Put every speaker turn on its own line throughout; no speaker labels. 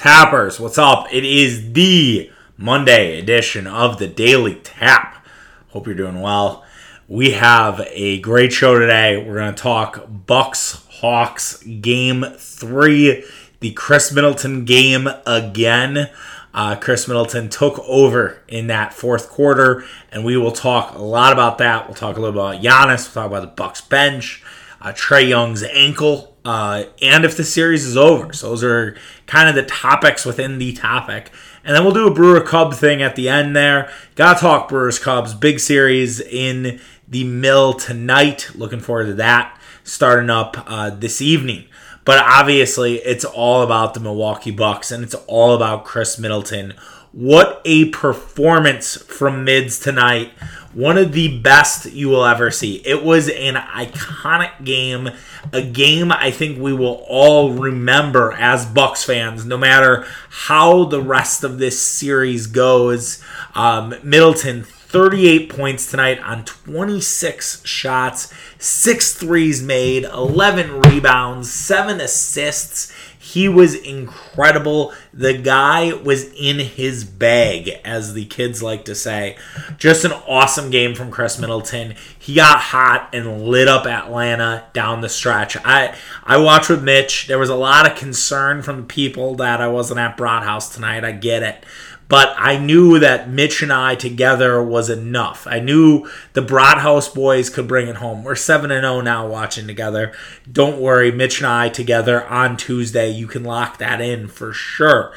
Tappers, what's up? It is the Monday edition of the Daily Tap. Hope you're doing well. We have a great show today. We're going to talk Bucks Hawks game three, the Khris Middleton game again. Uh, Khris Middleton took over in that fourth quarter, and we will talk a lot about that. We'll talk a little about Giannis. We'll talk about the Bucks bench, uh, Trae Young's ankle, uh, and if the series is over. So those are kind of the topics within the topic. And then we'll do a Brewer Cub thing at the end there. Gotta talk Brewers Cubs. Big series in the mill tonight. Looking forward to that starting up uh, this evening. But obviously, it's all about the Milwaukee Bucks and it's all about Khris Middleton. What a performance from Mids tonight one of the best you will ever see. It was an iconic game, a game I think we will all remember as Bucks fans, no matter how the rest of this series goes. Um, Middleton. 38 points tonight on 26 shots, six threes made, 11 rebounds, 7 assists. He was incredible. The guy was in his bag, as the kids like to say. Just an awesome game from Khris Middleton. He got hot and lit up Atlanta down the stretch. I I watched with Mitch. There was a lot of concern from the people that I wasn't at Broad House tonight. I get it but I knew that Mitch and I together was enough. I knew the Broadhouse boys could bring it home. We're 7 and 0 now watching together. Don't worry, Mitch and I together on Tuesday. You can lock that in for sure.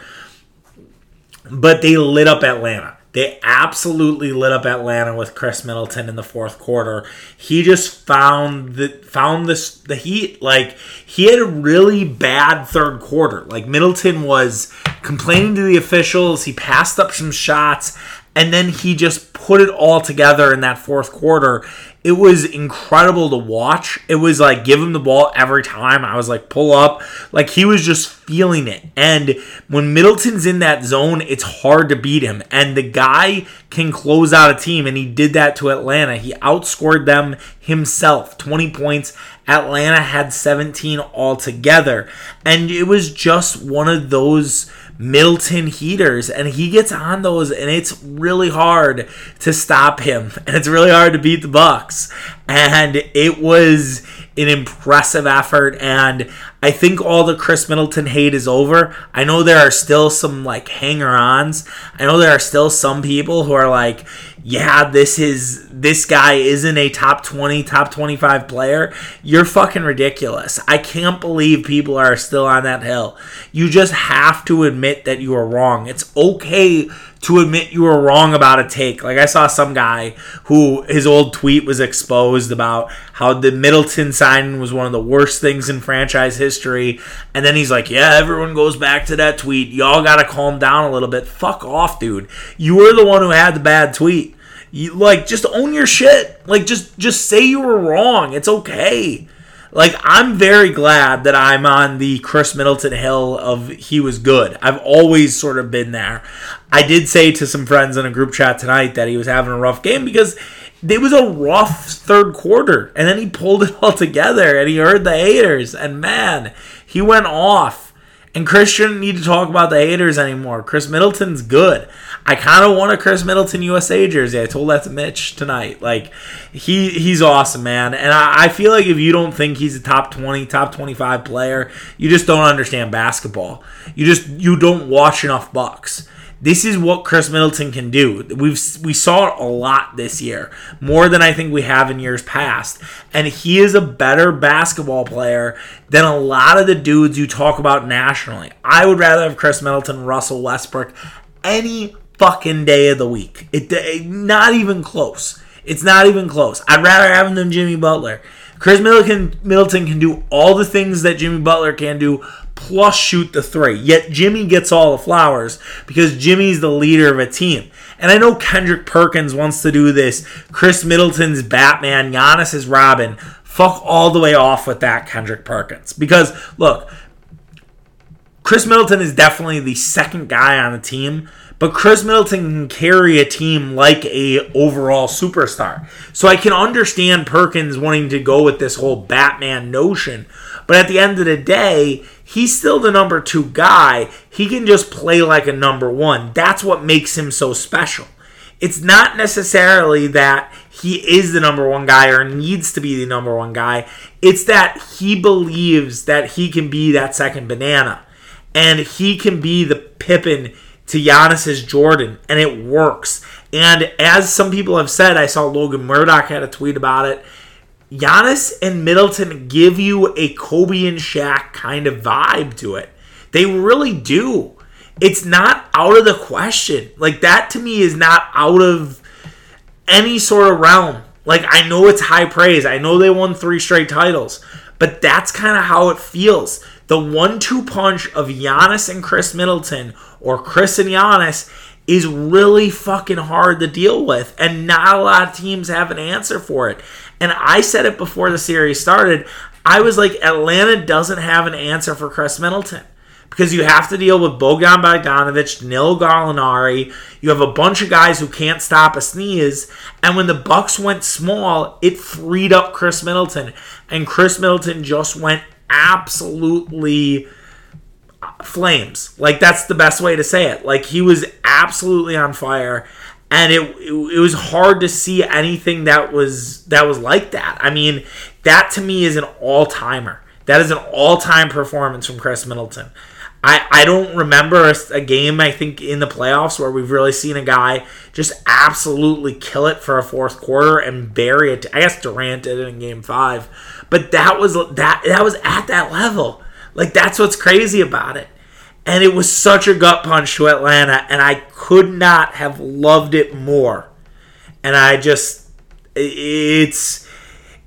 But they lit up Atlanta. They absolutely lit up Atlanta with Khris Middleton in the fourth quarter. He just found the found this the heat. Like he had a really bad third quarter. Like Middleton was complaining to the officials. He passed up some shots, and then he just put it all together in that fourth quarter it was incredible to watch. It was like give him the ball every time. I was like pull up. Like he was just feeling it. And when Middleton's in that zone, it's hard to beat him. And the guy can close out a team and he did that to Atlanta. He outscored them himself. 20 points. Atlanta had 17 altogether. And it was just one of those Middleton heaters, and he gets on those, and it's really hard to stop him, and it's really hard to beat the Bucks. And it was an impressive effort, and I think all the Khris Middleton hate is over. I know there are still some like hanger-ons. I know there are still some people who are like, yeah, this is this guy isn't a top 20, top 25 player. You're fucking ridiculous. I can't believe people are still on that hill. You just have to admit that you are wrong. It's okay to admit you were wrong about a take. Like I saw some guy who his old tweet was exposed about how the Middleton signing was one of the worst things in franchise history. And then he's like, Yeah, everyone goes back to that tweet. Y'all gotta calm down a little bit. Fuck off, dude. You were the one who had the bad tweet. You like just own your shit. Like just just say you were wrong. It's okay. Like I'm very glad that I'm on the Khris Middleton hill of he was good. I've always sort of been there. I did say to some friends in a group chat tonight that he was having a rough game because it was a rough third quarter and then he pulled it all together and he heard the haters and man, he went off. And Khris shouldn't need to talk about the haters anymore. Khris Middleton's good. I kind of want a Khris Middleton USA jersey. I told that to Mitch tonight. Like he he's awesome, man. And I, I feel like if you don't think he's a top twenty, top twenty five player, you just don't understand basketball. You just you don't watch enough Bucks. This is what Khris Middleton can do. We've we saw it a lot this year, more than I think we have in years past. And he is a better basketball player than a lot of the dudes you talk about nationally. I would rather have Khris Middleton, Russell Westbrook, any fucking day of the week. It, it, not even close. It's not even close. I'd rather have him than Jimmy Butler. Khris Middleton, Middleton can do all the things that Jimmy Butler can do, plus shoot the three. Yet Jimmy gets all the flowers because Jimmy's the leader of a team. And I know Kendrick Perkins wants to do this. Khris Middleton's Batman, Giannis is Robin. Fuck all the way off with that, Kendrick Perkins. Because, look, Khris Middleton is definitely the second guy on the team, but Khris Middleton can carry a team like a overall superstar. So I can understand Perkins wanting to go with this whole Batman notion. But at the end of the day, he's still the number two guy. He can just play like a number one. That's what makes him so special. It's not necessarily that he is the number one guy or needs to be the number one guy. It's that he believes that he can be that second banana. And he can be the Pippen to Giannis's Jordan. And it works. And as some people have said, I saw Logan Murdock had a tweet about it. Giannis and Middleton give you a Kobe and Shaq kind of vibe to it. They really do. It's not out of the question. Like that to me is not out of any sort of realm. Like I know it's high praise. I know they won 3 straight titles, but that's kind of how it feels. The one-two punch of Giannis and Khris Middleton or Chris and Giannis is really fucking hard to deal with, and not a lot of teams have an answer for it. And I said it before the series started. I was like, Atlanta doesn't have an answer for Khris Middleton because you have to deal with Bogdan Bogdanovic, Nil Gallinari. You have a bunch of guys who can't stop a sneeze. And when the Bucks went small, it freed up Khris Middleton, and Khris Middleton just went absolutely flames. Like that's the best way to say it. Like he was absolutely on fire and it, it, it was hard to see anything that was that was like that. I mean, that to me is an all-timer. That is an all-time performance from Khris Middleton. I, I don't remember a, a, game I think in the playoffs where we've really seen a guy just absolutely kill it for a fourth quarter and bury it. I guess Durant did it in game 5, but that was that that was at that level. Like that's what's crazy about it. And it was such a gut punch to Atlanta, and I could not have loved it more. And I just it's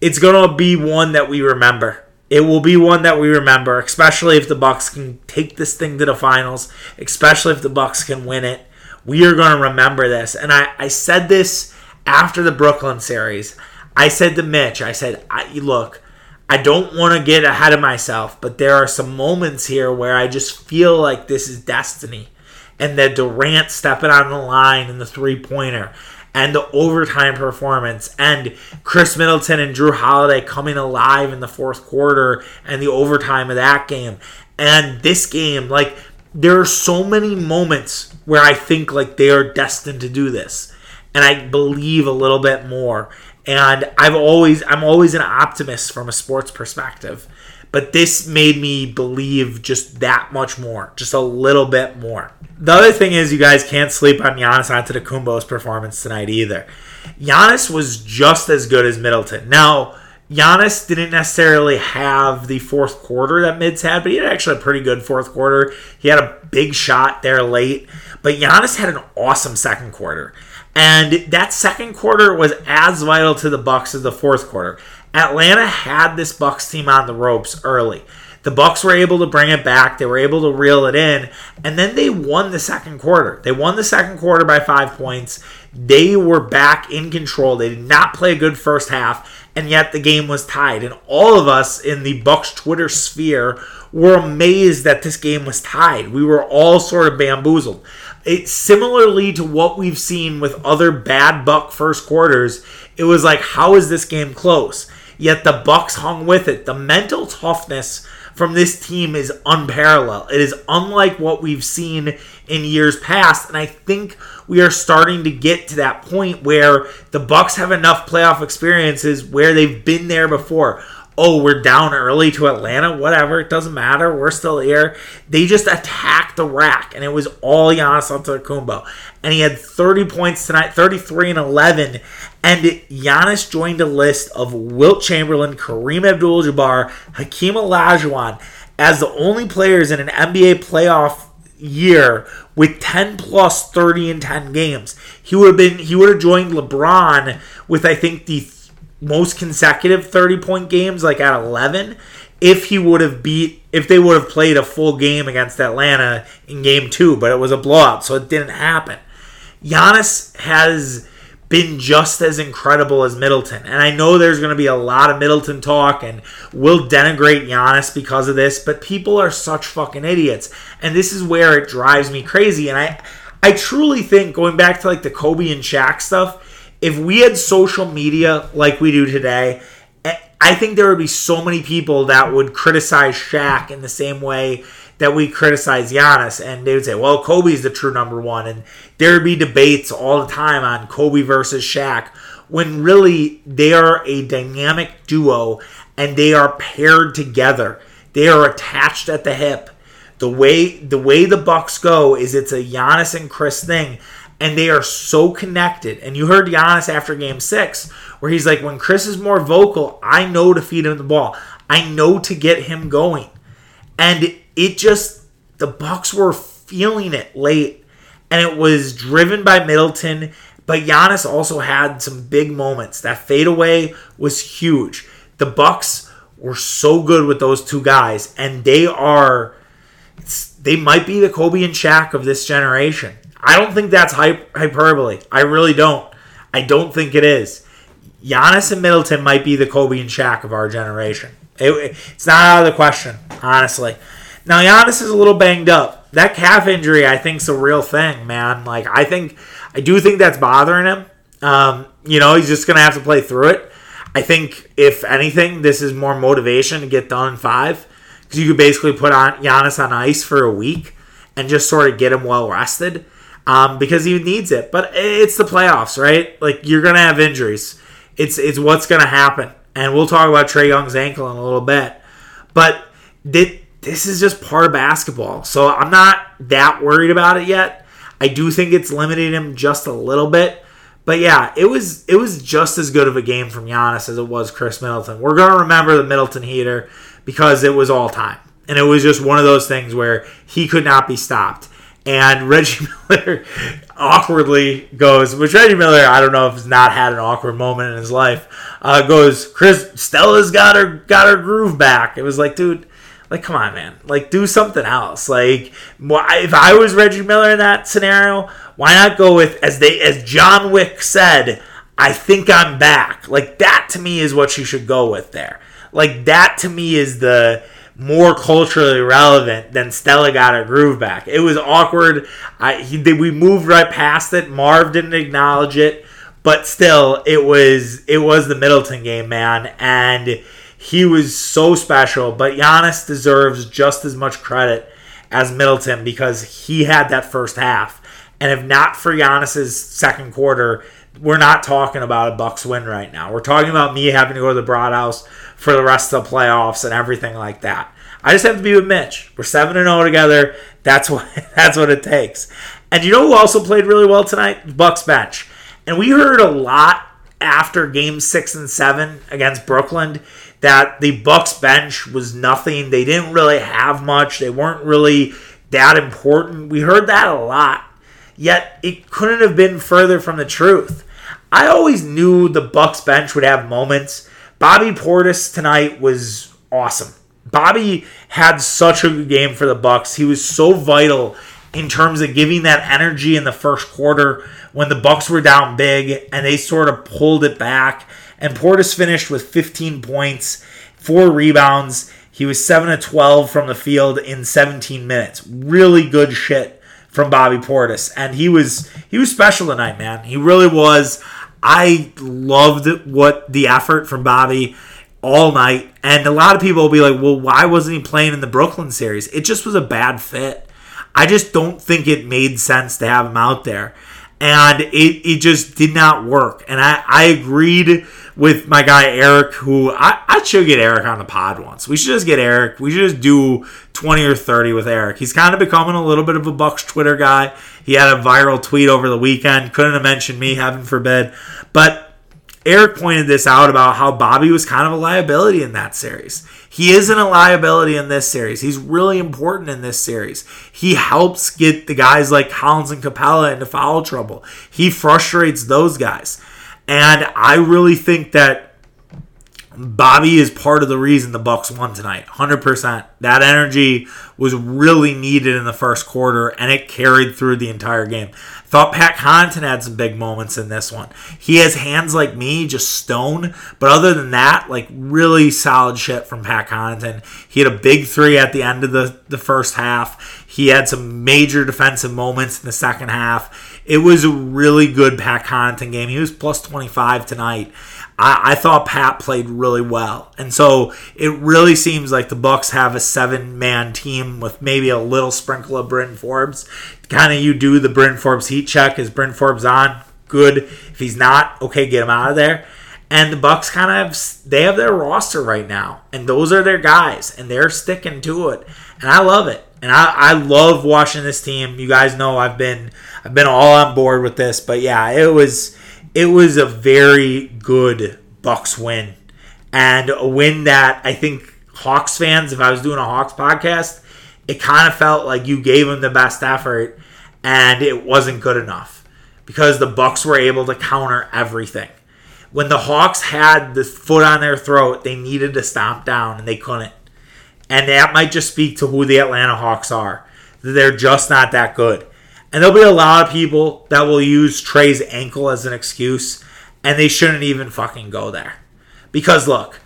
it's gonna be one that we remember. It will be one that we remember, especially if the Bucks can take this thing to the finals, especially if the Bucks can win it. We are gonna remember this. And I, I said this after the Brooklyn series. I said to Mitch, I said, I, look, I don't want to get ahead of myself, but there are some moments here where I just feel like this is destiny. And that Durant stepping on the line in the three pointer and the overtime performance and Khris Middleton and Jrue Holiday coming alive in the fourth quarter and the overtime of that game. And this game, like, there are so many moments where I think like they are destined to do this. And I believe a little bit more and I've always I'm always an optimist from a sports perspective. But this made me believe just that much more, just a little bit more. The other thing is, you guys can't sleep on Giannis Antetokounmpo's performance tonight either. Giannis was just as good as Middleton. Now, Giannis didn't necessarily have the fourth quarter that Mids had, but he had actually a pretty good fourth quarter. He had a big shot there late, but Giannis had an awesome second quarter. And that second quarter was as vital to the Bucks as the fourth quarter. Atlanta had this Bucks team on the ropes early. The Bucks were able to bring it back. They were able to reel it in, and then they won the second quarter. They won the second quarter by 5 points. They were back in control. They did not play a good first half, and yet the game was tied. And all of us in the Bucks Twitter sphere were amazed that this game was tied. We were all sort of bamboozled. It similarly to what we've seen with other bad Buck first quarters, it was like, how is this game close? Yet the Bucks hung with it. The mental toughness from this team is unparalleled. It is unlike what we've seen in years past, and I think we are starting to get to that point where the Bucks have enough playoff experiences where they've been there before oh, we're down early to Atlanta, whatever, it doesn't matter, we're still here. They just attacked the rack, and it was all Giannis Antetokounmpo. And he had 30 points tonight, 33 and 11. And Giannis joined a list of Wilt Chamberlain, Kareem Abdul-Jabbar, Hakeem Olajuwon as the only players in an NBA playoff year with 10 plus 30 and 10 games. He would have been he would have joined LeBron with I think the most consecutive 30 point games, like at 11, if he would have beat, if they would have played a full game against Atlanta in game two, but it was a blowout, so it didn't happen. Giannis has been just as incredible as Middleton. And I know there's going to be a lot of Middleton talk and we'll denigrate Giannis because of this, but people are such fucking idiots. And this is where it drives me crazy. And I I truly think going back to like the Kobe and Shaq stuff, if we had social media like we do today eh, I think there would be so many people that would criticize Shaq in the same way that we criticize Giannis, and they would say, "Well, Kobe's the true number one," and there would be debates all the time on Kobe versus Shaq, when really they are a dynamic duo and they are paired together. They are attached at the hip. The way the way the Bucks go is it's a Giannis and Chris thing, and they are so connected. And you heard Giannis after Game Six, where he's like, "When Chris is more vocal, I know to feed him the ball. I know to get him going." And it just the Bucks were feeling it late, and it was driven by Middleton. But Giannis also had some big moments. That fadeaway was huge. The Bucks were so good with those two guys, and they are they might be the Kobe and Shaq of this generation. I don't think that's hyperbole. I really don't. I don't think it is. Giannis and Middleton might be the Kobe and Shaq of our generation. It, it's not out of the question, honestly. Now Giannis is a little banged up. That calf injury, I think, is a real thing, man. Like I think, I do think that's bothering him. Um, you know, he's just gonna have to play through it. I think, if anything, this is more motivation to get done in five because you could basically put on Giannis on ice for a week and just sort of get him well rested um, because he needs it. But it's the playoffs, right? Like you're gonna have injuries. It's it's what's gonna happen, and we'll talk about Trae Young's ankle in a little bit. But this is just part of basketball. So I'm not that worried about it yet. I do think it's limiting him just a little bit. But yeah, it was it was just as good of a game from Giannis as it was Khris Middleton. We're gonna remember the Middleton heater because it was all time. And it was just one of those things where he could not be stopped. And Reggie Miller awkwardly goes, which Reggie Miller, I don't know if has not had an awkward moment in his life, uh, goes, Chris, Stella's got her got her groove back. It was like, dude, like, come on, man. Like, do something else. Like, if I was Reggie Miller in that scenario, why not go with as they as John Wick said, I think I'm back. Like that to me is what you should go with there. Like that to me is the more culturally relevant than Stella got her groove back. It was awkward. I he, we moved right past it. Marv didn't acknowledge it, but still, it was it was the Middleton game, man, and he was so special. But Giannis deserves just as much credit as Middleton because he had that first half. And if not for Giannis's second quarter, we're not talking about a Bucks win right now. We're talking about me having to go to the Broad House for the rest of the playoffs and everything like that. I just have to be with Mitch. We're seven and zero oh together. That's what that's what it takes. And you know who also played really well tonight? Bucks bench. And we heard a lot after Game Six and Seven against Brooklyn that the Bucks bench was nothing. They didn't really have much. They weren't really that important. We heard that a lot. Yet it couldn't have been further from the truth. I always knew the Bucks bench would have moments. Bobby Portis tonight was awesome. Bobby had such a good game for the Bucks. He was so vital in terms of giving that energy in the first quarter when the Bucks were down big and they sort of pulled it back and Portis finished with 15 points, four rebounds. He was 7 of 12 from the field in 17 minutes. Really good shit from Bobby Portis. And he was he was special tonight, man. He really was. I loved what the effort from Bobby all night. And a lot of people will be like, well, why wasn't he playing in the Brooklyn series? It just was a bad fit. I just don't think it made sense to have him out there and it, it just did not work. And I, I agreed with my guy Eric, who I, I should get Eric on the pod once. We should just get Eric. We should just do 20 or 30 with Eric. He's kind of becoming a little bit of a Bucks Twitter guy. He had a viral tweet over the weekend. Couldn't have mentioned me, heaven forbid. But Eric pointed this out about how Bobby was kind of a liability in that series. He isn't a liability in this series. He's really important in this series. He helps get the guys like Collins and Capela into foul trouble. He frustrates those guys. And I really think that Bobby is part of the reason the Bucks won tonight. 100%. That energy was really needed in the first quarter and it carried through the entire game. Thought Pat Connaughton had some big moments in this one. He has hands like me, just stone. But other than that, like really solid shit from Pat Connaughton. He had a big three at the end of the, the first half. He had some major defensive moments in the second half. It was a really good Pat Connaughton game. He was plus 25 tonight. I, I thought Pat played really well, and so it really seems like the Bucks have a seven-man team with maybe a little sprinkle of Bryn Forbes. Kind of, you do the Bryn Forbes heat check. Is Bryn Forbes on? Good. If he's not, okay, get him out of there. And the Bucks kind of have, they have their roster right now, and those are their guys, and they're sticking to it, and I love it. And I, I love watching this team. You guys know I've been I've been all on board with this, but yeah, it was it was a very good Bucks win, and a win that I think Hawks fans, if I was doing a Hawks podcast, it kind of felt like you gave them the best effort, and it wasn't good enough because the Bucks were able to counter everything. When the Hawks had the foot on their throat, they needed to stomp down, and they couldn't. And that might just speak to who the Atlanta Hawks are. They're just not that good. And there'll be a lot of people that will use Trae's ankle as an excuse, and they shouldn't even fucking go there. Because look,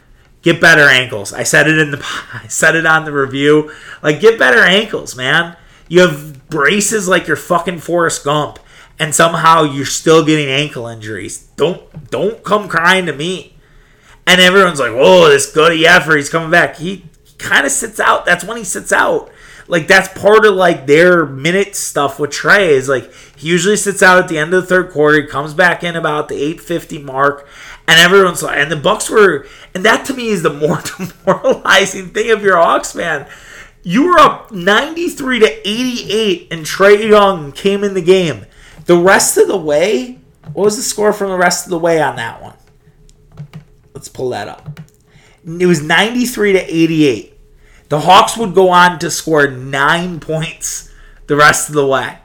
get better ankles. I said it in the I said it on the review. Like get better ankles, man. You have braces like you're fucking Forrest Gump, and somehow you're still getting ankle injuries. Don't don't come crying to me. And everyone's like, "Whoa, this Goody Effer, he's coming back." He kind of sits out. That's when he sits out. Like that's part of like their minute stuff with Trae is like he usually sits out at the end of the third quarter. He comes back in about the 850 mark, and everyone's like, and the Bucks were, and that to me is the more demoralizing thing of your Hawks fan. You were up 93 to 88, and Trae Young came in the game. The rest of the way, what was the score from the rest of the way on that one? Let's pull that up. It was 93 to 88. The Hawks would go on to score nine points the rest of the way.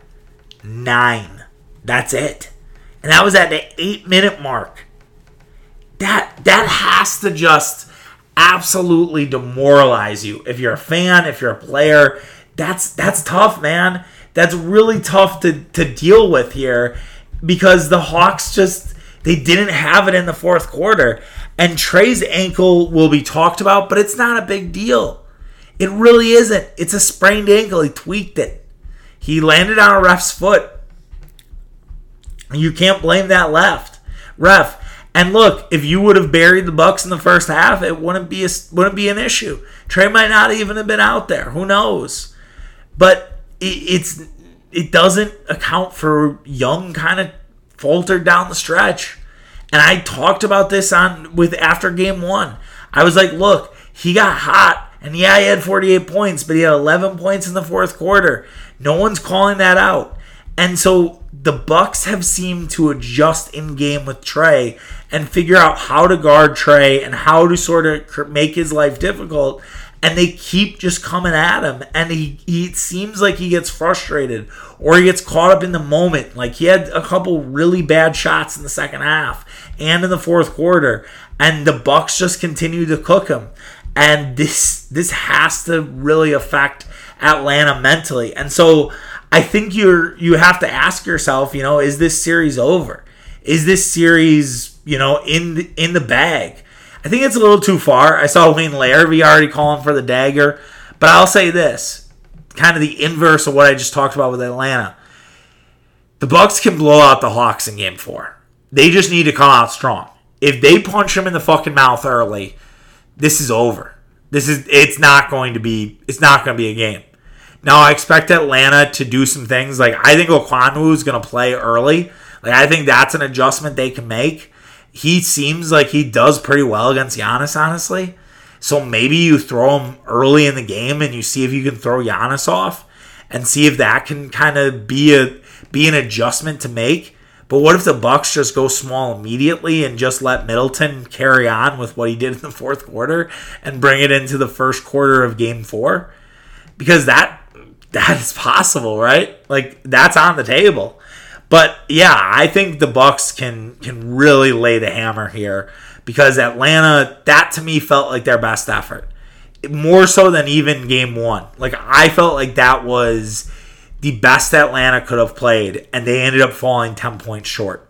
Nine. That's it. And that was at the eight minute mark. That that has to just absolutely demoralize you. If you're a fan, if you're a player, that's that's tough, man. That's really tough to, to deal with here because the Hawks just they didn't have it in the fourth quarter. And Trae's ankle will be talked about, but it's not a big deal. It really isn't. It's a sprained ankle. He tweaked it. He landed on a ref's foot. You can't blame that left ref. And look, if you would have buried the Bucks in the first half, it wouldn't be a, wouldn't be an issue. Trae might not even have been out there. Who knows? But it, it's it doesn't account for Young kind of faltered down the stretch. And I talked about this on with after game one. I was like, look, he got hot, and yeah, he had 48 points, but he had 11 points in the fourth quarter. No one's calling that out. And so the Bucks have seemed to adjust in game with Trae and figure out how to guard Trae and how to sort of make his life difficult. And they keep just coming at him, and he, he it seems like he gets frustrated or he gets caught up in the moment. Like he had a couple really bad shots in the second half and in the fourth quarter, and the Bucks just continue to cook him. And this this has to really affect Atlanta mentally. And so I think you're you have to ask yourself, you know, is this series over? Is this series, you know, in the, in the bag? I think it's a little too far. I saw Wayne Larrivee already calling for the dagger, but I'll say this, kind of the inverse of what I just talked about with Atlanta. The Bucks can blow out the Hawks in game 4. They just need to come out strong. If they punch them in the fucking mouth early, this is over. This is it's not going to be it's not going to be a game. Now I expect Atlanta to do some things like I think Okongwu is going to play early. Like I think that's an adjustment they can make. He seems like he does pretty well against Giannis, honestly. So maybe you throw him early in the game and you see if you can throw Giannis off and see if that can kind of be a be an adjustment to make. But what if the Bucks just go small immediately and just let Middleton carry on with what he did in the fourth quarter and bring it into the first quarter of game 4? Because that that is possible, right? Like that's on the table. But yeah, I think the Bucks can can really lay the hammer here because Atlanta that to me felt like their best effort. More so than even game 1. Like I felt like that was the best Atlanta could have played, and they ended up falling 10 points short.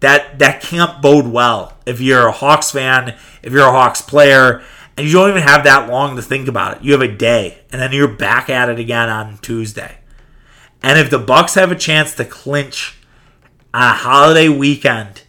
That that can't bode well if you're a Hawks fan, if you're a Hawks player, and you don't even have that long to think about it. You have a day, and then you're back at it again on Tuesday. And if the Bucks have a chance to clinch a holiday weekend,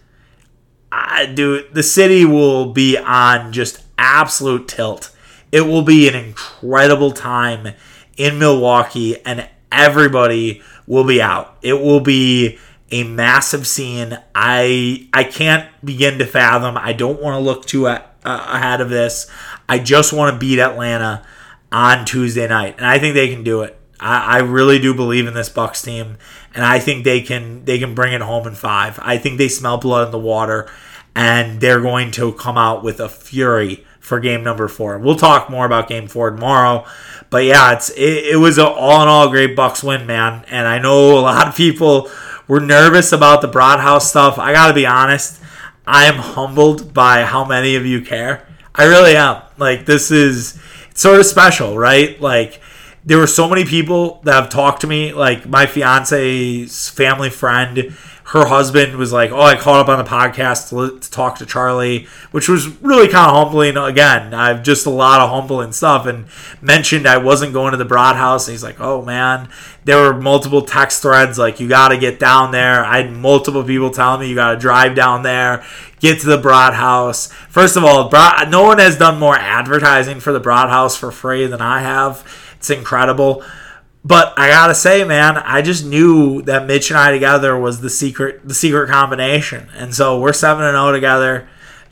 I do. The city will be on just absolute tilt. It will be an incredible time in Milwaukee, and everybody will be out. It will be a massive scene. I I can't begin to fathom. I don't want to look too a, ahead of this. I just want to beat Atlanta on Tuesday night, and I think they can do it. I, I really do believe in this Bucks team, and I think they can they can bring it home in five. I think they smell blood in the water, and they're going to come out with a fury for game number four. We'll talk more about game four tomorrow, but yeah, it's it, it was an all in all great Bucks win, man. And I know a lot of people were nervous about the Broadhouse stuff. I got to be honest, I am humbled by how many of you care. I really am. Like this is it's sort of special, right? Like there were so many people that have talked to me, like my fiance's family friend her husband was like, "Oh, I caught up on the podcast to, to talk to Charlie," which was really kind of humbling. Again, I've just a lot of humbling stuff, and mentioned I wasn't going to the Broad House. And he's like, "Oh man," there were multiple text threads like, "You got to get down there." I had multiple people telling me you got to drive down there, get to the Broad House. First of all, no one has done more advertising for the Broad House for free than I have. It's incredible. But I gotta say, man, I just knew that Mitch and I together was the secret, the secret combination, and so we're seven and zero together.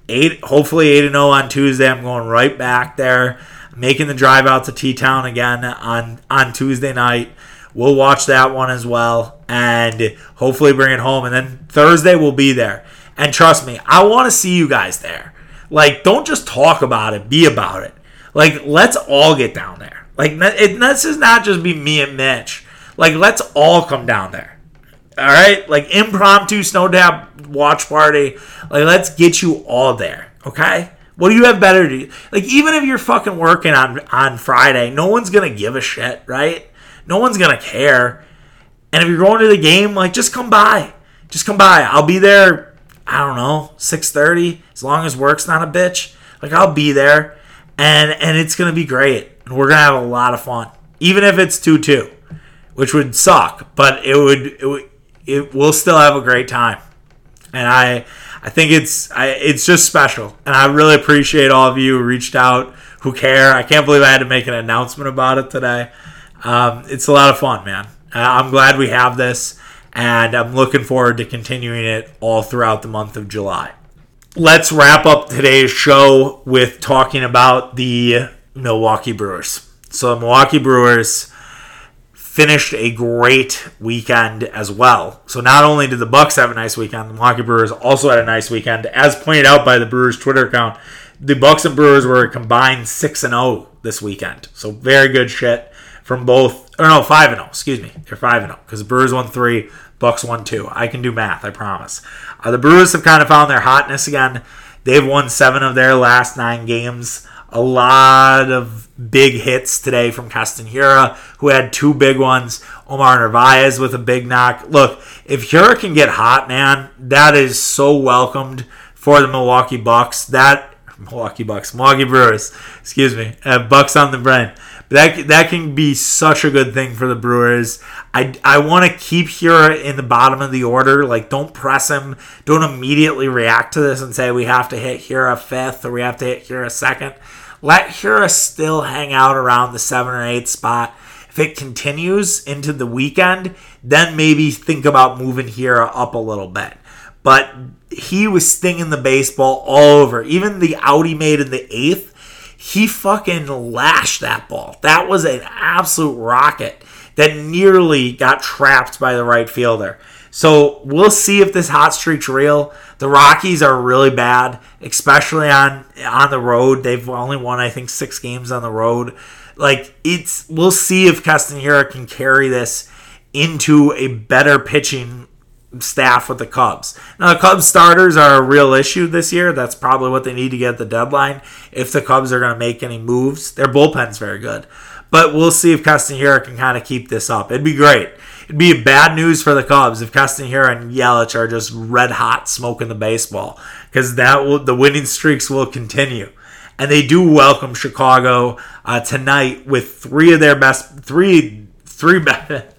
Eight, hopefully eight and zero oh on Tuesday. I'm going right back there, making the drive out to T Town again on on Tuesday night. We'll watch that one as well, and hopefully bring it home. And then Thursday we'll be there. And trust me, I want to see you guys there. Like, don't just talk about it, be about it. Like, let's all get down there. Like it, this is not just be me and Mitch. Like let's all come down there. All right, like impromptu snow dab watch party. Like let's get you all there. Okay. What do you have better to do? Like even if you're fucking working on on Friday, no one's gonna give a shit, right? No one's gonna care. And if you're going to the game, like just come by. Just come by. I'll be there. I don't know, six thirty. As long as work's not a bitch, like I'll be there, and and it's gonna be great we're gonna have a lot of fun, even if it's two two, which would suck, but it would it, would, it will still have a great time, and I I think it's I, it's just special, and I really appreciate all of you who reached out who care. I can't believe I had to make an announcement about it today. Um, it's a lot of fun, man. I'm glad we have this, and I'm looking forward to continuing it all throughout the month of July. Let's wrap up today's show with talking about the Milwaukee Brewers. So the Milwaukee Brewers finished a great weekend as well. So not only did the Bucks have a nice weekend, the Milwaukee Brewers also had a nice weekend. As pointed out by the Brewers Twitter account, the Bucks and Brewers were combined 6 and 0 this weekend. So very good shit from both or no, 5 and 0, excuse me. They're 5 and 0 cuz the Brewers won 3, Bucks won 2. I can do math, I promise. Uh, the Brewers have kind of found their hotness again. They've won 7 of their last 9 games a lot of big hits today from Hiura, who had two big ones. Omar Narvaez with a big knock. Look, if Hiura can get hot, man, that is so welcomed for the Milwaukee Bucks. That Milwaukee Bucks, Milwaukee Brewers, excuse me, uh, Bucks on the brain. That that can be such a good thing for the Brewers. I, I want to keep Hiura in the bottom of the order. Like, don't press him. Don't immediately react to this and say we have to hit Hiura fifth or we have to hit Hiura second. Let Hiura still hang out around the seven or eight spot. If it continues into the weekend, then maybe think about moving Hiura up a little bit. But he was stinging the baseball all over. Even the out he made in the eighth, he fucking lashed that ball. That was an absolute rocket that nearly got trapped by the right fielder. So we'll see if this hot streak's real. The Rockies are really bad, especially on on the road. They've only won, I think, six games on the road. Like it's, we'll see if Keston Hiura can carry this into a better pitching staff with the Cubs. Now, the Cubs starters are a real issue this year. That's probably what they need to get the deadline if the Cubs are going to make any moves. Their bullpen's very good. But we'll see if Keston Hiura can kind of keep this up. It'd be great it'd be bad news for the Cubs if Keston Hiura and Yelich are just red hot smoking the baseball because that will the winning streaks will continue. And they do welcome Chicago uh, tonight with three of their best three three best.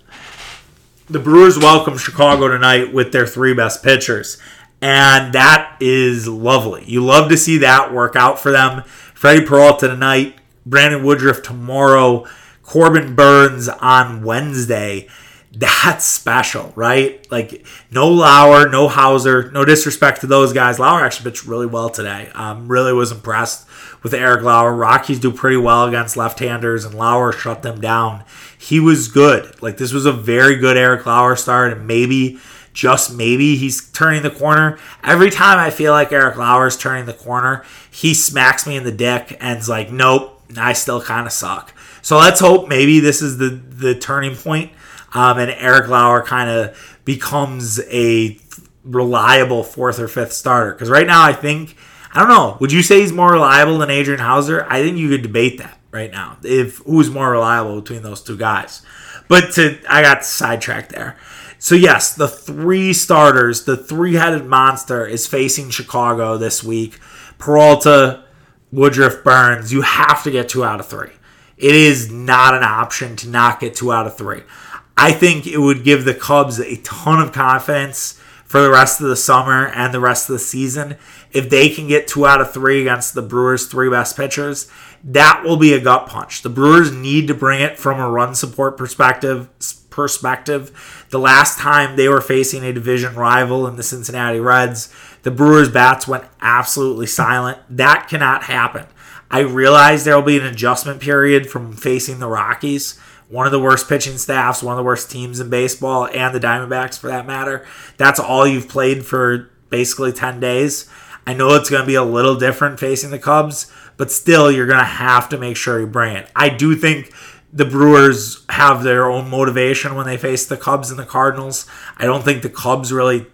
the Brewers welcome Chicago tonight with their three best pitchers. And that is lovely. You love to see that work out for them. Freddie Peralta tonight, Brandon Woodruff tomorrow, Corbin Burnes on Wednesday. That's special, right? Like no Lauer, no Houser, no disrespect to those guys. Lauer actually pitched really well today. Um, really was impressed with Eric Lauer. Rockies do pretty well against left-handers, and Lauer shut them down. He was good. Like this was a very good Eric Lauer start, and maybe just maybe he's turning the corner. Every time I feel like Eric Lauer's turning the corner, he smacks me in the dick and's like, nope, I still kind of suck. So let's hope maybe this is the the turning point, um, and Eric Lauer kind of becomes a reliable fourth or fifth starter. Because right now, I think I don't know. Would you say he's more reliable than Adrian Houser? I think you could debate that right now. If who's more reliable between those two guys. But to I got sidetracked there. So yes, the three starters, the three-headed monster is facing Chicago this week. Peralta, Woodruff, Burnes. You have to get two out of three. It is not an option to not get two out of three. I think it would give the Cubs a ton of confidence for the rest of the summer and the rest of the season if they can get two out of three against the Brewers' three best pitchers. That will be a gut punch. The Brewers need to bring it from a run support perspective perspective. The last time they were facing a division rival in the Cincinnati Reds, the Brewers' bats went absolutely silent. That cannot happen. I realize there will be an adjustment period from facing the Rockies, one of the worst pitching staffs, one of the worst teams in baseball, and the Diamondbacks for that matter. That's all you've played for basically 10 days. I know it's going to be a little different facing the Cubs, but still, you're going to have to make sure you bring it. I do think the Brewers have their own motivation when they face the Cubs and the Cardinals. I don't think the Cubs really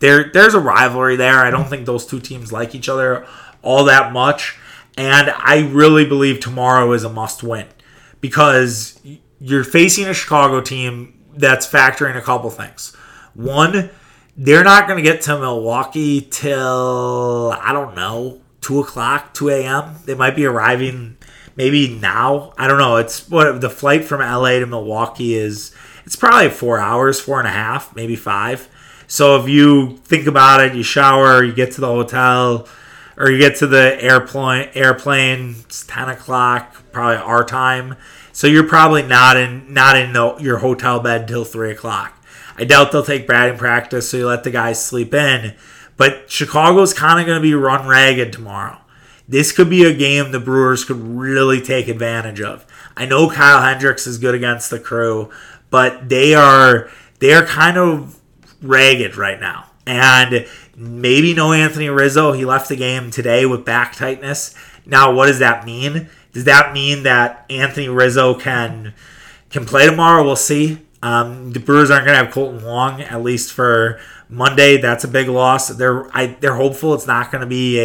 there there's a rivalry there. I don't think those two teams like each other all that much. And I really believe tomorrow is a must win because you're facing a Chicago team that's factoring a couple things. One, they're not going to get to Milwaukee till, I don't know, 2 o'clock, 2 a.m. They might be arriving maybe now. I don't know. It's what the flight from LA to Milwaukee is. It's probably four hours, four and a half, maybe five. So if you think about it, you shower, you get to the hotel, or you get to the airplane. Airplane. It's ten o'clock, probably our time. So you're probably not in not in the, your hotel bed till three o'clock. I doubt they'll take Brad in practice, so you let the guys sleep in. But Chicago's kind of going to be run ragged tomorrow this could be a game the Brewers could really take advantage of. I know Kyle Hendricks is good against the crew, but they are they are kind of ragged right now. And maybe no Anthony Rizzo. He left the game today with back tightness. Now, what does that mean? Does that mean that Anthony Rizzo can can play tomorrow? We'll see. Um, the Brewers aren't going to have Kolten Wong at least for Monday. That's a big loss. They're I, they're hopeful it's not going to be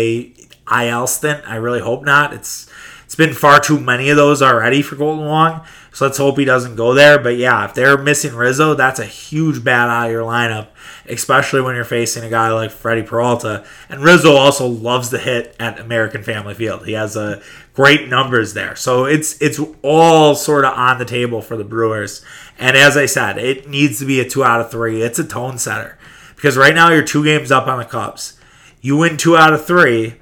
a IL stint. I really hope not. It's it's been far too many of those already for Kolten Wong. So let's hope he doesn't go there. But yeah, if they're missing Rizzo, that's a huge bad out of your lineup, especially when you're facing a guy like Freddie Peralta. And Rizzo also loves to hit at American Family Field. He has a great numbers there. So it's it's all sort of on the table for the Brewers. And as I said, it needs to be a two out of three. It's a tone setter. Because right now you're two games up on the Cubs. You win two out of three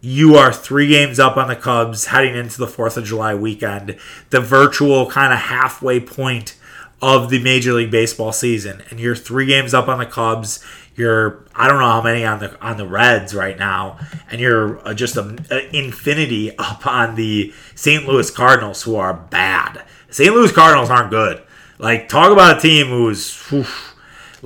you are three games up on the Cubs heading into the 4th of July weekend, the virtual kind of halfway point of the Major League Baseball season. And you're three games up on the Cubs. You're I don't know how many on the on the Reds right now, and you're uh, just an infinity up on the St. Louis Cardinals, who are bad. St. Louis Cardinals aren't good. Like talk about a team who's. Whew,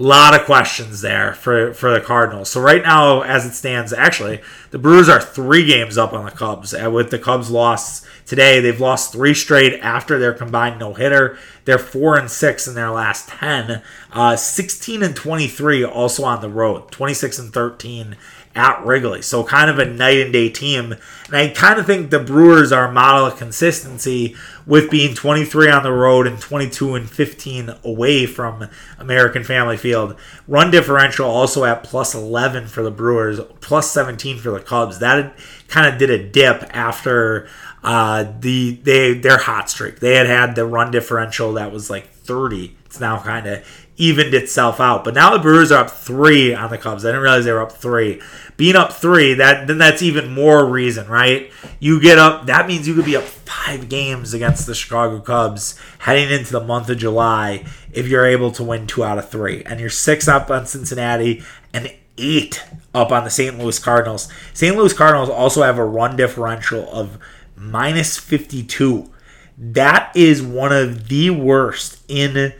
lot of questions there for, for the Cardinals. So right now, as it stands, actually, the Brewers are three games up on the Cubs. And with the Cubs lost today, they've lost three straight after their combined no hitter. They're four and six in their last ten. Uh, 16 and 23 also on the road. 26 and 13 at Wrigley. So kind of a night and day team. And I kind of think the Brewers are a model of consistency with being 23 on the road and 22 and 15 away from American Family Field. Run differential also at plus 11 for the Brewers, plus 17 for the Cubs. That kind of did a dip after uh, the they their hot streak. They had had the run differential that was like 30. It's now kind of evened itself out. But now the Brewers are up three on the Cubs. I didn't realize they were up three. Being up three, that then that's even more reason, right? You get up. That means you could be up five games against the Chicago Cubs heading into the month of July if you're able to win two out of three, and you're six up on Cincinnati and eight up on the St. Louis Cardinals. St. Louis Cardinals also have a run differential of minus 52. That is one of the worst in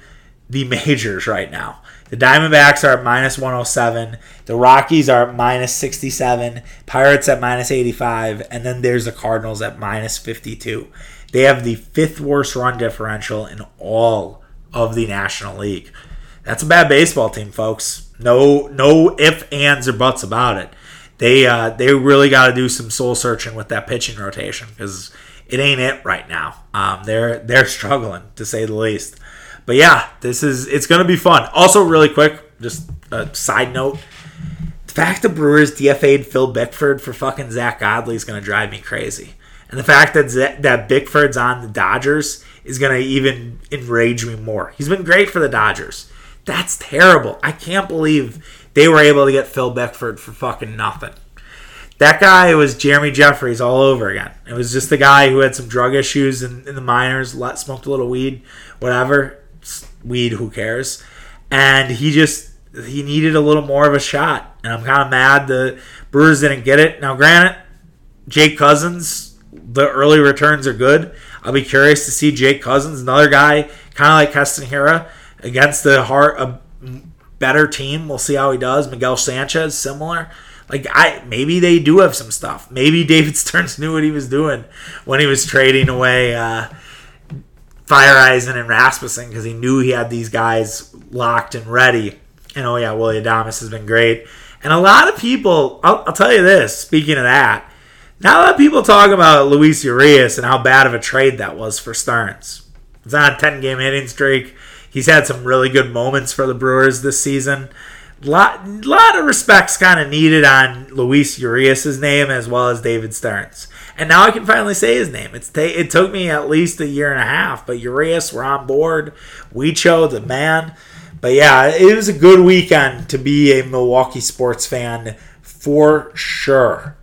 the majors right now. The Diamondbacks are at minus 107. The Rockies are at minus 67. Pirates at minus 85. And then there's the Cardinals at minus 52. They have the fifth worst run differential in all of the National League. That's a bad baseball team, folks. No, no if, ands, or buts about it. They uh, they really got to do some soul searching with that pitching rotation because it ain't it right now. Um, they're they're struggling to say the least. But yeah, this is it's gonna be fun. Also, really quick, just a side note: the fact the Brewers DFA'd Phil Bickford for fucking Zack Godley is gonna drive me crazy, and the fact that Z- that Bickford's on the Dodgers is gonna even enrage me more. He's been great for the Dodgers. That's terrible. I can't believe they were able to get Phil Bickford for fucking nothing. That guy was Jeremy Jeffress all over again. It was just the guy who had some drug issues in, in the minors, smoked a little weed, whatever weed, who cares? And he just he needed a little more of a shot. And I'm kind of mad the Brewers didn't get it. Now, granted, Jake Cousins, the early returns are good. I'll be curious to see Jake Cousins, another guy kind of like Hiura, against the heart a better team. We'll see how he does. Miguel Sanchez, similar. Like I maybe they do have some stuff. Maybe David Stearns knew what he was doing when he was trading away uh, Feyereisen and Rasmussen because he knew he had these guys locked and ready. And oh yeah, Willy Adames has been great. And a lot of people, I'll, I'll tell you this. Speaking of that, now a lot of people talk about Luis Urias and how bad of a trade that was for Stearns. He's on a 10 game hitting streak. He's had some really good moments for the Brewers this season. Lot, lot of respects kind of needed on Luis Urias' name as well as David Stearns. And now I can finally say his name. It's ta- it took me at least a year and a half, but Urias, we're on board. We chose the man. But yeah, it was a good weekend to be a Milwaukee sports fan for sure.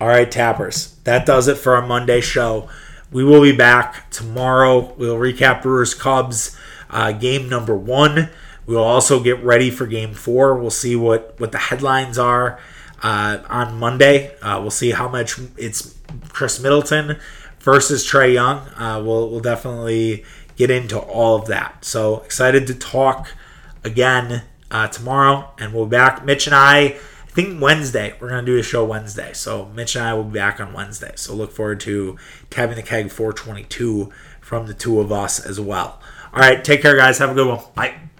All right, tappers, that does it for our Monday show. We will be back tomorrow. We'll recap Brewers Cubs uh, game number one. We'll also get ready for game four. We'll see what, what the headlines are uh, on Monday. Uh, we'll see how much it's Khris Middleton versus Trae Young. Uh, we'll, we'll definitely get into all of that. So excited to talk again uh, tomorrow, and we'll be back. Mitch and I, I think Wednesday, we're going to do a show Wednesday. So Mitch and I will be back on Wednesday. So look forward to tapping the keg 422 from the two of us as well. All right, take care, guys. Have a good one. Bye.